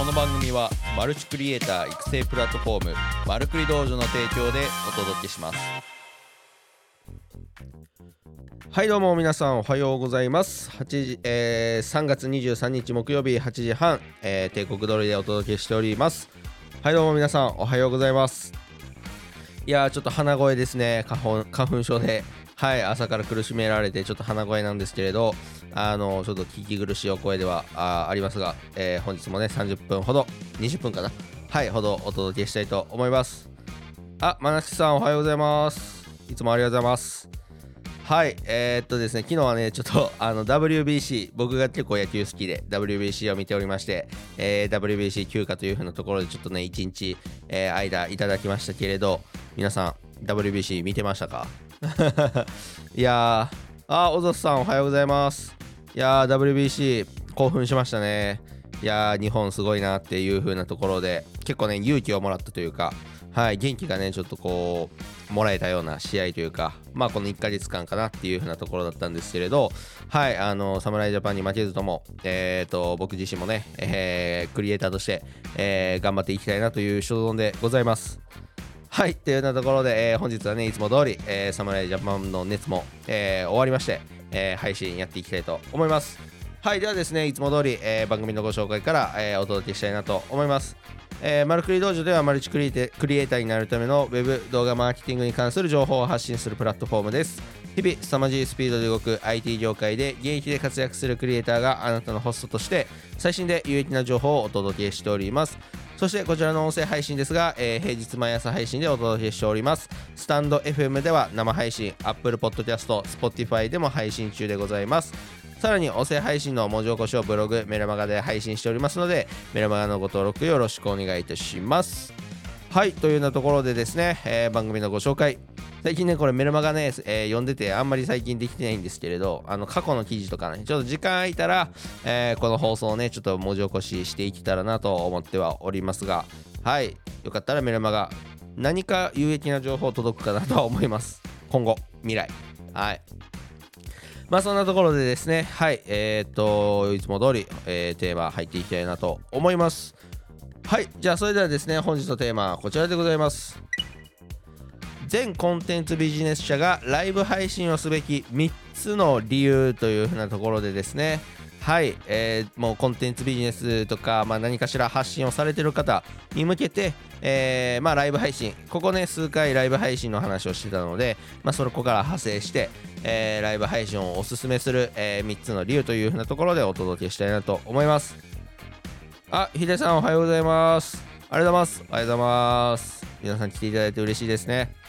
この番組はマルチクリエイター育成プラットフォームマルクリ道場の提供でお届けします。はいどうも皆さんおはようございます。8時、えー、3月23日木曜日8時半、えー、帝国通りでお届けしております。はいどうも皆さんおはようございます。いやーちょっと鼻声ですね。花粉花粉症で。はい朝から苦しめられてちょっと鼻声なんですけれど。あのちょっと聞き苦しいお声ではあありますが、えー、本日もね30分ほど20分かなはいほどお届けしたいと思います。あまなしさんおはようございます。いつもありがとうございます。はいえー、っとですね昨日はねちょっとあの WBC 僕が結構野球好きで WBC を見ておりまして、えー、WBC 休暇というふうなところでちょっとね1日、えー、間いただきましたけれど皆さん WBC 見てましたか？いやーあおぞさんおはようございます。いやー WBC 興奮しましたね。いやー日本すごいなっていう風なところで結構ね勇気をもらったというかはい元気がねちょっとこうもらえたような試合というかまあこの1ヶ月間かなっていう風なところだったんですけれどはいあの侍ジャパンに負けずともえっ、ー、と僕自身もね、えー、クリエイターとして、えー、頑張っていきたいなという所存でございます。はい、というようなところで、えー、本日はね、いつも通り、えー、侍ジャパンの熱も、えー、終わりまして、えー、配信やっていきたいと思います。はい、ではですね、いつも通り、えー、番組のご紹介から、えー、お届けしたいなと思います。えー、マルクリ道場ではマルチクリエクリエイターになるための Web 動画マーケティングに関する情報を発信するプラットフォームです。日々凄まじいスピードで動く IT 業界で現役で活躍するクリエイターがあなたのホストとして最新で有益な情報をお届けしております。そしてこちらの音声配信ですが、えー、平日毎朝配信でお届けしております。スタンド FM では生配信、Apple Podcast、Spotify でも配信中でございます。さらに音声配信の文字起こしをブログ、メルマガで配信しておりますので、メルマガのご登録よろしくお願いいたします。はい、というようなところでですね、えー、番組のご紹介、最近ね、これメルマガね、えー、読んでてあんまり最近できてないんですけれど、あの、過去の記事とかね、ちょっと時間空いたら、えー、この放送をね、ちょっと文字起こししていけたらなと思ってはおりますが、はい、よかったらメルマガ、何か有益な情報届くかなとは思います。今後、未来。はい。まあそんなところでですね、はい、えー、っと、いつも通り、えー、テーマ入っていきたいなと思います。はい、じゃあそれではですね、本日のテーマはこちらでございます。全コンテンツビジネス社がライブ配信をすべき3つの理由というふうなところでですね。はい、えー、もうコンテンツビジネスとか、まあ、何かしら発信をされてる方に向けて、えー、まあ、ライブ配信ここね数回ライブ配信の話をしてたので、まあ、そこから派生して、えー、ライブ配信をおすすめする、え3つの理由というふうなところでお届けしたいなと思います。あヒデさんおはようございます。ありがとうございますおはようございます。皆さん来ていただいて嬉しいですね。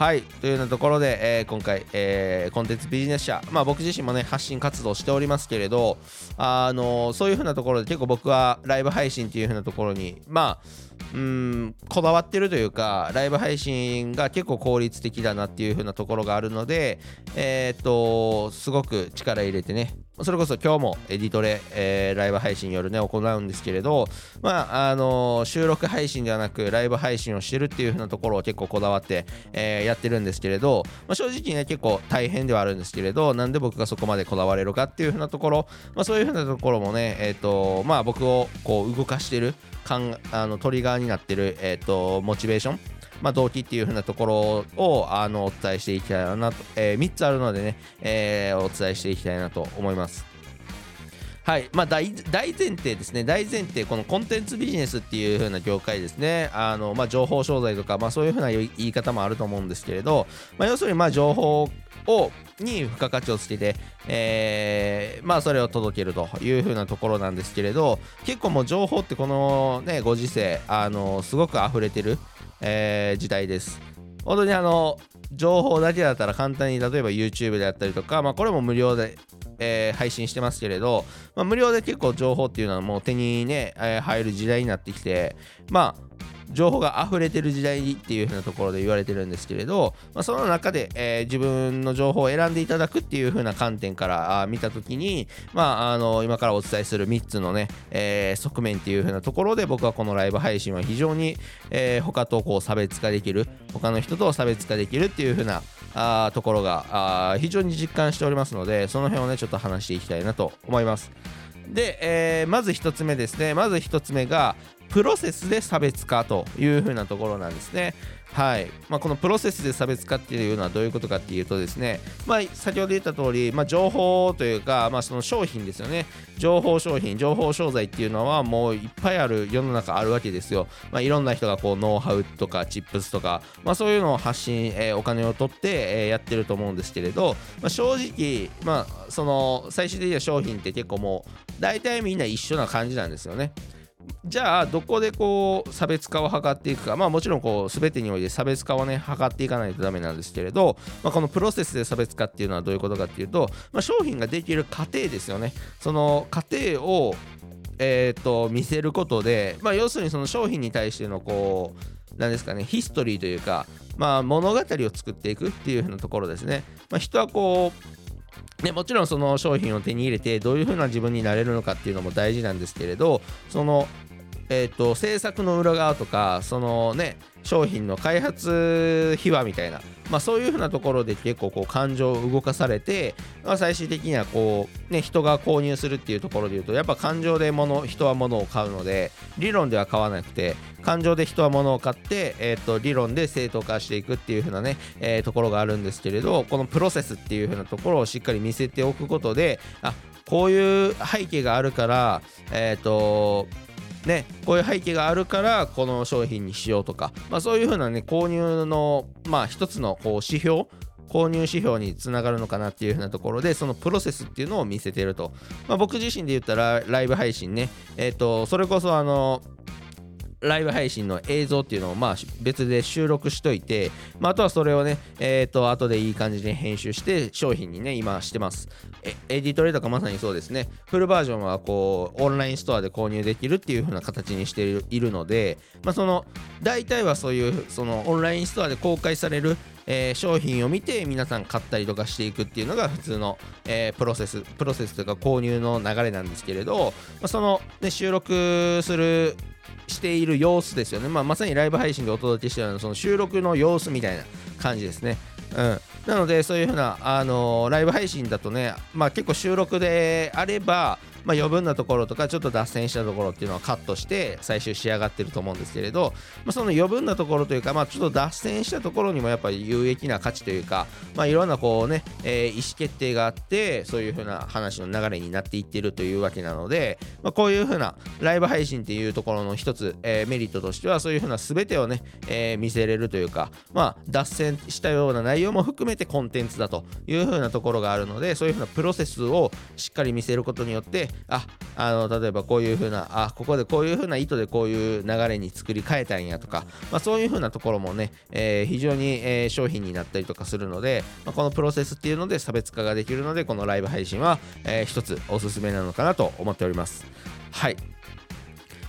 はいというようなところで、えー、今回、えー、コンテンツビジネス社、まあ、僕自身もね発信活動しておりますけれどあのそういうふうなところで結構僕はライブ配信っていうふうなところにまあうんこだわってるというかライブ配信が結構効率的だなっていう風なところがあるのでえ、っとすごく力入れてねそれこそ今日もエディトレ、えー、ライブ配信夜ね行うんですけれど、まああのー、収録配信ではなくライブ配信をしてるっていう風なところを結構こだわって、えー、やってるんですけれど、まあ、正直ね結構大変ではあるんですけれどなんで僕がそこまでこだわれるかっていう風なところ、まあ、そういう風なところもね、えーとまあ、僕をこう動かしてるかんあのトリガーになってる、えーとモチベーションまあ、動機っていう風なところをあのお伝えしていきたいなと、えー、3つあるのでね、えー、お伝えしていきたいなと思います。はい。まあ大、大前提ですね、大前提、このコンテンツビジネスっていう風な業界ですね、あのまあ、情報商材とか、まあ、そういう風な言い方もあると思うんですけれど、まあ、要するにまあ情報をに付加価値をつけて、えー、まあそれを届けるという風なところなんですけれど結構もう情報ってこのねご時世あのすごく溢れてる、えー、時代です。本当にあの情報だけだったら簡単に例えば YouTube であったりとか、まあ、これも無料で、えー、配信してますけれど、まあ、無料で結構情報っていうのはもう手にね、えー、入る時代になってきてまあ情報が溢れてる時代っていう風なところで言われてるんですけれど、まあ、その中で、えー、自分の情報を選んでいただくっていう風な観点から見たときに、まあ、あの今からお伝えする3つのね、えー、側面っていう風なところで僕はこのライブ配信は非常に、えー、他とこう差別化できる他の人と差別化できるっていう風なあところがあ非常に実感しておりますのでその辺をねちょっと話していきたいなと思います。で、えー、まず1つ目ですねまず1つ目がプロセスで差別化というふうなところなんですね。はい。まあ、このプロセスで差別化っていうのはどういうことかっていうとですね、まあ、先ほど言った通り、まあ、情報というか、まあ、その商品ですよね。情報商品情報商材っていうのはもういっぱいある世の中あるわけですよ、まあ、いろんな人がこうノウハウとかチップスとか、まあ、そういうのを発信、えー、お金を取って、えー、やってると思うんですけれど、まあ、正直、まあ、その最終的な商品って結構もう大体みんな一緒な感じなんですよね。じゃあどこでこう差別化を図っていくか。まあもちろんこう全てにおいて差別化をね図っていかないとダメなんですけれど、まあ、このプロセスで差別化っていうのはどういうことかっていうと、まあ、商品ができる過程ですよね。その過程をえーと、見せることで、まあ、要するにその商品に対してのこう何ですかねヒストリーというか、まあ、物語を作っていくっていう風なところですね、まあ、人はこうね、もちろんその商品を手に入れてどういうふうな自分になれるのかっていうのも大事なんですけれどそのえーと、制作の裏側とかそのね商品の開発秘話みたいな、まあ、そういうふうなところで結構こう感情を動かされて、まあ、最終的にはこう、ね、人が購入するっていうところでいうとやっぱ感情で物人は物を買うので理論では買わなくて感情で人は物を買って、えーと、理論で正当化していくっていう風なね、えー、ところがあるんですけれどこのプロセスっていう風なところをしっかり見せておくことであこういう背景があるからえっ、ー、とね、こういう背景があるからこの商品にしようとか、まあ、そういうふうなね購入の、まあ、一つのこう指標購入指標につながるのかなっていうふうなところでそのプロセスっていうのを見せてると、まあ、僕自身で言ったらライブ配信ねえっ、ー、とそれこそあのライブ配信の映像っていうのをまあ別で収録しといて、まあ、あとはそれをね、えっ、ー、と、後でいい感じに編集して商品にね、今してます。エディトレとかまさにそうですね。フルバージョンはこう、オンラインストアで購入できるっていう風な形にしているので、まあ、その、大体はそういう、そのオンラインストアで公開される、えー、商品を見て皆さん買ったりとかしていくっていうのが普通の、えー、プロセスプロセスというか購入の流れなんですけれど、まあ、その、ね、収録するしている様子ですよね、まあ、まさにライブ配信でお届けしているようなその収録の様子みたいな感じですね。うん、なのでそういうふうな、あのー、ライブ配信だとね、まあ、結構収録であればまあ、余分なところとかちょっと脱線したところっていうのはカットして最終仕上がってると思うんですけれど、まあ、その余分なところというか、まあ、ちょっと脱線したところにもやっぱり有益な価値というか、まあ、いろんなこうね、えー、意思決定があってそういう風な話の流れになっていってるというわけなので、まあ、こういう風なライブ配信っていうところの一つ、えー、メリットとしてはそういう風な全てをね、えー、見せれるというか、まあ、脱線したような内容も含めてコンテンツだという風なところがあるのでそういう風なプロセスをしっかり見せることによってああの例えばこういう風なあここでこういう風な意図でこういう流れに作り変えたんやとか、まあ、そういう風なところもね、えー、非常に、えー、商品になったりとかするので、まあ、このプロセスっていうので差別化ができるのでこのライブ配信は、えー、一つおすすめなのかなと思っております。はい。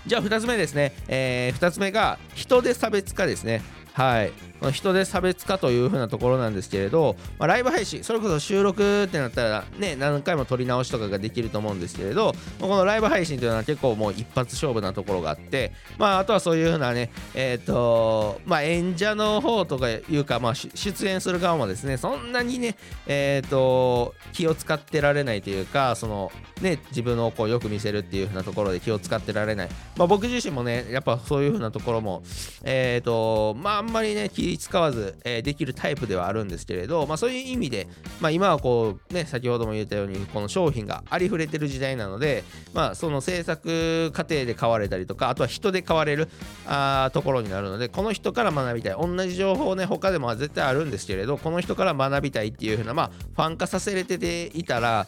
じゃあ2つ目ですね、えー、2つ目が人で差別化ですね。はい。人で差別化という風なところなんですけれど、まあ、ライブ配信それこそ収録ってなったらね何回も撮り直しとかができると思うんですけれどこのライブ配信というのは結構もう一発勝負なところがあってまああとはそういう風なねえっ、ー、とまあ演者の方とかいうかまあ出演する側もですねそんなにねえっ、ー、と気を使ってられないというかそのね自分をこうよく見せるっていう風なところで気を使ってられない。まあ僕自身もねやっぱそういう風なところもえっ、ー、とまああんまりね気使わず、えー、できるタイプではあるんですけれど、まあ、そういう意味で、まあ、今はこうね先ほども言ったようにこの商品がありふれてる時代なので、まあ、その制作過程で買われたりとかあとは人で買われるあところになるのでこの人から学びたい。同じ情報ね他でも絶対あるんですけれどこの人から学びたいっていう風なまあファン化させれていたら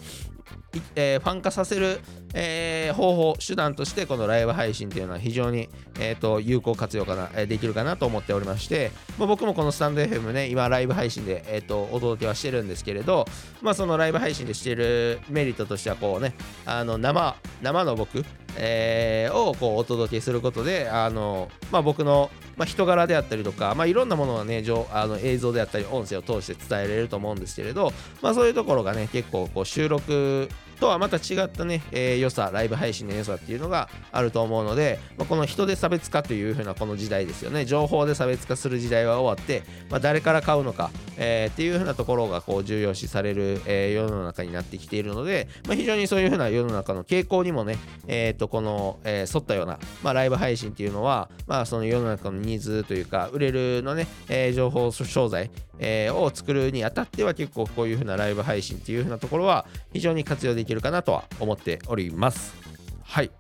えー、ファン化させる、えー、方法、手段としてこのライブ配信っていうのは非常に、えーと、有効活用かな、えー、できるかなと思っておりまして、まあ、僕もこのスタンド FM ね、今ライブ配信で、えーと、お届けはしてるんですけれど、まあ、そのライブ配信でしてるメリットとしてはこうね、あの生生の僕、えー、をこうお届けすることで、あのまあ、僕のまあ、人柄であったりとか、まあ、いろんなものがねあの映像であったり音声を通して伝えられると思うんですけれど、まあ、そういうところがね結構こう収録とはまた違ったね、えー、良さライブ配信の良さっていうのがあると思うので、まあ、この人で差別化という風なこの時代ですよね。情報で差別化する時代は終わって、まあ、誰から買うのか、えー、っていう風なところがこう重要視される、えー、世の中になってきているので、まあ、非常にそういう風な世の中の傾向にもね、えー、とこの、え、沿ったような、ま、ライブ配信っていうのは、まあ、その世の中のニーズというか売れるのね、え、情報商材、えー、を作るにあたっては結構こういう風なライブ配信っていう風なところは非常に活用できるかなとは思っております。はい。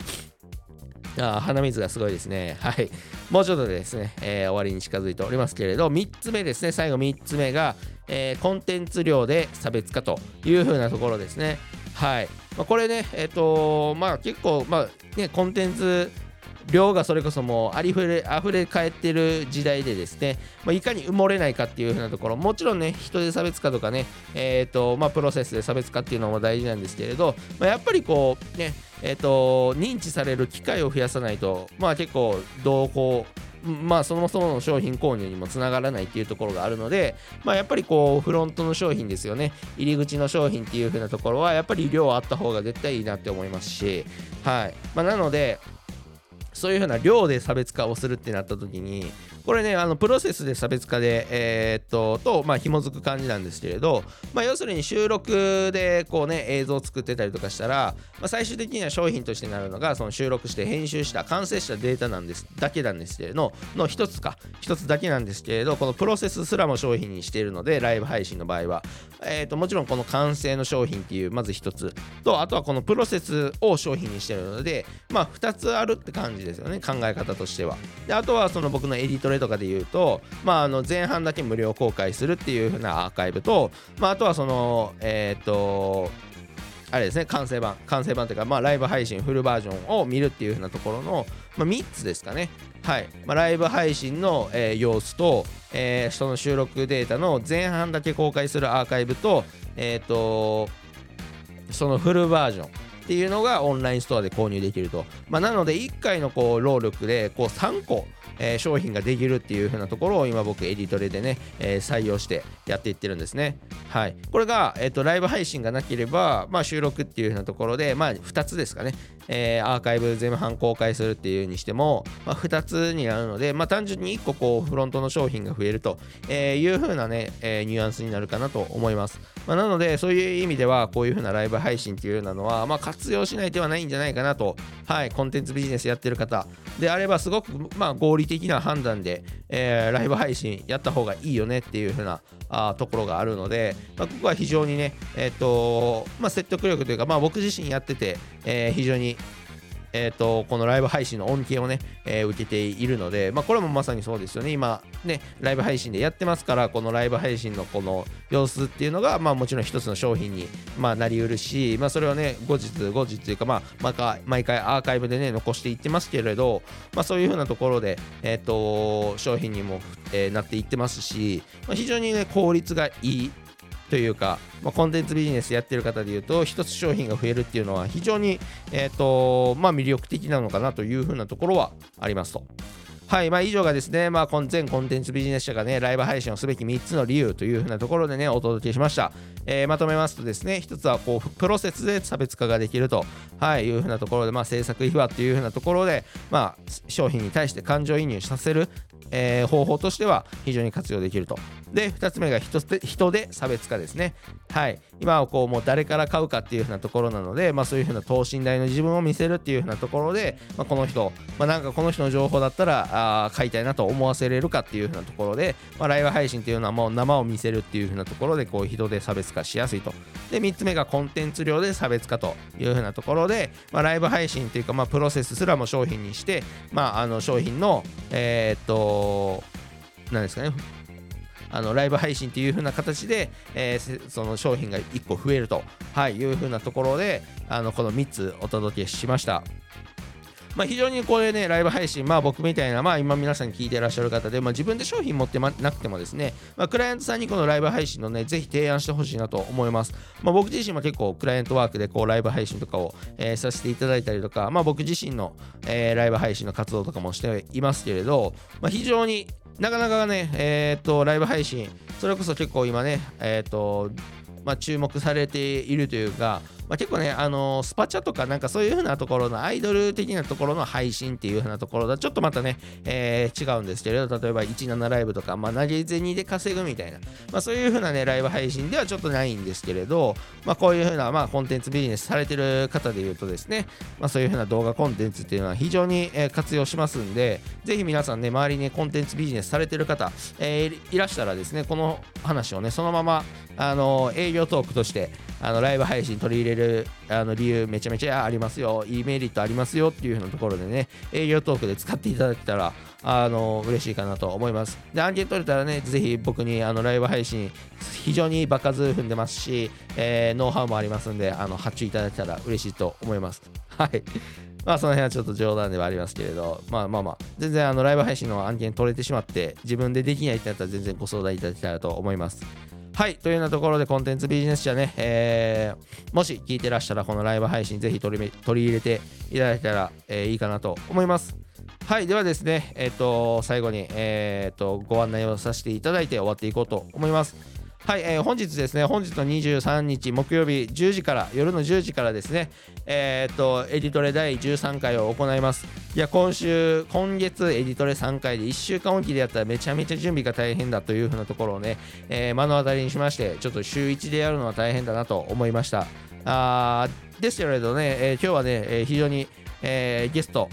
あ鼻水がすごいですね。はい。もうちょっとでですね、えー、終わりに近づいておりますけれど、3つ目ですね、最後3つ目が、えー、コンテンツ量で差別化という風なところですね。はい。まあ、これね、えっ、ー、とまあ結構、まあね、コンテンツ量がそれこそもうありふれ溢れ返ってる時代でですね、まあ、いかに埋もれないかっていう風なところもちろんね人で差別化とかねえ、ー、とまあプロセスで差別化っていうのも大事なんですけれど、まあ、やっぱりこうねえ、ー、と認知される機会を増やさないとまあ結構どうこうまあそもそもの商品購入にもつながらないっていうところがあるので、まあ、やっぱりこうフロントの商品ですよね入り口の商品っていう風なところはやっぱり量あった方が絶対いいなって思いますしはい。まあ、なのでそういうふうな量で差別化をするってなった時にこれねあのプロセスで差別化でえー、っととまあ紐づく感じなんですけれど、まあ、要するに収録でこうね映像を作ってたりとかしたら、まあ、最終的には商品としてなるのがその収録して編集した完成したデータなんですだけなんですけれどの一つか一つだけなんですけれどこのプロセスすらも商品にしているのでライブ配信の場合は、えー、ともちろんこの完成の商品っていうまず一つとあとはこのプロセスを商品にしているのでまあ2つあるって感じですよね考え方としてはであとはその僕のエディトレとかで言うと、まあ、あの前半だけ無料公開するっていう風なアーカイブと、まあ、あとはそのえっ、ー、とあれですね、完成版、完成版というか、まあ、ライブ配信、フルバージョンを見るっていう風なところの、まあ、3つですかね。はい。まあ、ライブ配信の、えー、様子と、えー、その収録データの前半だけ公開するアーカイブと、えっ、ー、と、そのフルバージョンっていうのがオンラインストアで購入できると。まあ、なので、1回のこう労力でこう3個、えー、商品ができるっていう風なところを今僕エディトレでね、えー、採用してやっていってるんですね。はい。これが、え、ー、と、ライブ配信がなければ、まあ、収録っていう風なところで、まあ、2つですかね。えー、アーカイブ全半公開するっていうにしても、まあ、2つになるので、まあ、単純に1個こうフロントの商品が増えるという風なね、え、ニュアンスになるかなと思います。まあ、なので、そういう意味では、こういう風なライブ配信っていうようなのは、まあ、活用しない手はないんじゃないかなと、はい、コンテンツビジネスやってる方。であれば、すごく、まあ、合理的な判断で、えー、ライブ配信やった方がいいよねっていう風なあところがあるので、まあ、ここは非常にね、えっ、ー、とまあ、説得力というか、まあ、僕自身やってて、えー、非常にえーと、このライブ配信の恩恵をね、えー、受けているので、まあ、これもまさにそうですよね。今、ね、ライブ配信でやってますから、このライブ配信のこの様子っていうのが、まあ、もちろん一つの商品に、まあ、なりうるし、まあ、それをね、後日、後日というか、まあ、毎回毎回アーカイブでね、残していってますけれど、まあ、そういうふうなところで、えっ、ー、と、商品にも、えー、なっていってますし、まあ、非常にね、効率がいいというか、まあ、コンテンツビジネスやってる方でいうと一つ商品が増えるっていうのは非常に、えーとまあ、魅力的なのかなというふうなところはありますと。はい、まあ、以上がですね、まあ、全コンテンツビジネス社がね、ライブ配信をすべき3つの理由というふうなところでね、お届けしました。えー、まとめますとですね、1つはこうプロセスで差別化ができると、はい、いうふうなところで、まあ、制作秘話というふうなところで、まあ、商品に対して感情移入させるえー、方法としては非常に活用できると。で、2つ目が人人で差別化ですね。はい。今はこう、もう誰から買うかっていう風なところなので、まあそういう風な等身大の自分を見せるっていう風なところで、まあ、この人、まあなんかこの人の情報だったら、あ買いたいなと思わせれるかっていう風なところで、まあライブ配信っていうのはもう生を見せるっていう風なところで、こう人で差別化しやすいと。で、3つ目がコンテンツ量で差別化という風なところで、まあライブ配信っていうか、まあプロセスすらも商品にして、まああの商品の、えー、っと、なんですかねあのライブ配信という風な形で、えー、その商品が1個増えると、はい、いう風なところであのこの3つお届けしました。まあ、非常にこれね、ライブ配信、まあ僕みたいな、まあ今皆さんに聞いてらっしゃる方で、まあ自分で商品持ってなくてもですね、まあクライアントさんにこのライブ配信のね、ぜひ提案してほしいなと思います。まあ僕自身も結構クライアントワークでこうライブ配信とかを、えー、させていただいたりとか、まあ僕自身の、えー、ライブ配信の活動とかもしていますけれど、まあ非常になかなかね、えっ、と、ライブ配信、それこそ結構今ね、えっ、と、まあ、注目されているというか、まあ、結構ね、あのー、スパチャとかなんかそういう風なところのアイドル的なところの配信っていう風なところだちょっとまたね、えー、違うんですけれど、例えば17ライブとか、まあ、投げ銭で稼ぐみたいな、まあ、そういう風なね、ライブ配信ではちょっとないんですけれど、まあ、こういう風な、まあ、コンテンツビジネスされてる方で言うとですね、まあ、そういう風な動画コンテンツっていうのは非常に、え活用しますんで、ぜひ皆さんね、周りにねコンテンツビジネスされてる方、えー、いらしたらですね、この話をね、そのまま、あの営業トークとして、あのライブ配信取り入れるあの理由めちゃめちゃありますよ、いいメリットありますよっていう風なところでね、営業トークで使っていただけたら、あの嬉しいかなと思います。で、案件取れたらね、ぜひ僕にあのライブ配信、非常に場数踏んでますし、えー、ノウハウもありますんで、あの発注いただけたら嬉しいと思います。はい。まあその辺はちょっと冗談ではありますけれど、まあまあまあ、全然あのライブ配信の案件取れてしまって、自分でできないってなったら全然ご相談いただけたらと思います。はい、というようなところでコンテンツビジネス社ね、えー、もし聞いてらっしゃらこのライブ配信ぜひ取り取り入れていただけたら、えー、いいかなと思います。はい、ではですね、えっ、ー、と、最後に、えっ、と、ご案内をさせていただいて終わっていこうと思います。はい、えー、本日ですね、本日の23日木曜日10時から、夜の10時からですね、えー、っと、エディトレ第13回を行います。いや、今週、今月エディトレ3回で1週間おきでやったらめちゃめちゃ準備が大変だというふうなところをね、えー、目の当たりにしまして、ちょっと週1でやるのは大変だなと思いました。あですけれどね、えー、今日はね、えー、非常に、えー、ゲスト、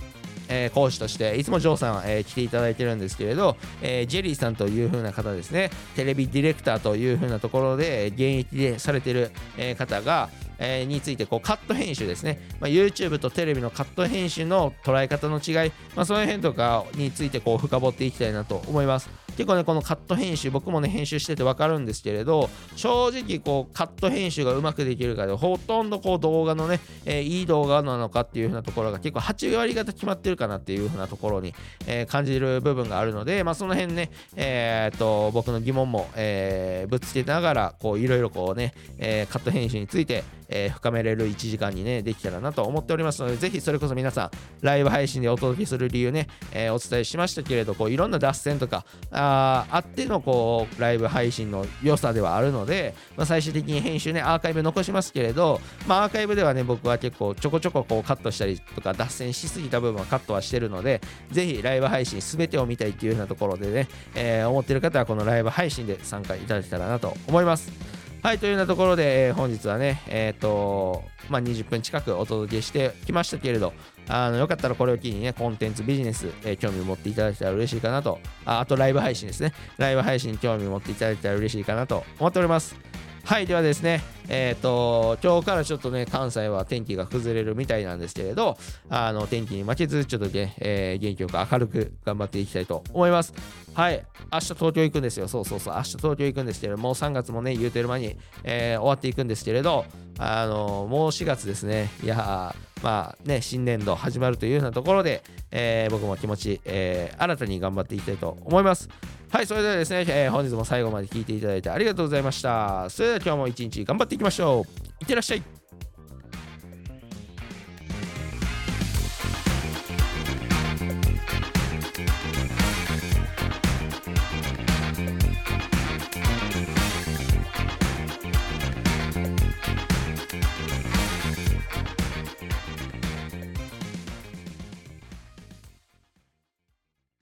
えー、講師としていつもジョーさん、えー、来ていただいてるんですけれど、えー、ジェリーさんという風な方ですね。テレビディレクターという風なところで現役でされてる、え方が、えについてこうカット編集ですね、まあ、YouTube とテレビのカット編集の捉え方の違い、まあ、その辺とかについてこう深掘っていきたいなと思います。結構ねこのカット編集僕もね編集してて分かるんですけれど正直こうカット編集がうまくできるかでほとんどこう動画のね、えー、いい動画なのかっていう風なところが結構8割方決まってるかなっていう風なところに、えー、感じる部分があるのでまあその辺ねえー、っと僕の疑問も、えぶつけながらこういろいろこうね、えカット編集についてえー、深めれる1時間にね、できたらなと思っておりますので、ぜひそれこそ皆さん、ライブ配信でお届けする理由ね、えー、お伝えしましたけれど、こういろんな脱線とか、ああってのこう、ライブ配信の良さではあるので、まあ、最終的に編集ね、アーカイブ残しますけれど、まあ、アーカイブではね、僕は結構ちょこちょここうカットしたりとか、脱線しすぎた部分はカットはしてるので、ぜひライブ配信全てを見たいっていうようなところでね、えー、思ってる方はこのライブ配信で参加いただけたらなと思います。はい、というようなところで、えー、本日はね、えっ、ー、と、まあ、20分近くお届けしてきましたけれど、あのよかったらこれを機にね、コンテンツビジネス、えー、興味を持っていただけたら嬉しいかなとあ、あとライブ配信ですね。ライブ配信に興味を持っていただけたら嬉しいかなと思っております。はい、ではですね、えっ、ー、と、今日からちょっとね、関西は天気が崩れるみたいなんですけれど、あの、天気に負けず、ちょっとね、えー、元気よく明るく頑張っていきたいと思います。はい、明日東京行くんですよ。そうそうそう、明日東京行くんですけれども、う3月もね、言うてる間に、えー、終わっていくんですけれど、あの、もう4月ですね。いやまあね、新年度始まるというようなところで、えー、僕も気持ち、えー、新たに頑張っていきたいと思います。はい、それではですね、えー、本日も最後まで聞いていただいてありがとうございました。それでは今日も一日頑張っていきましょう。いってらっしゃい。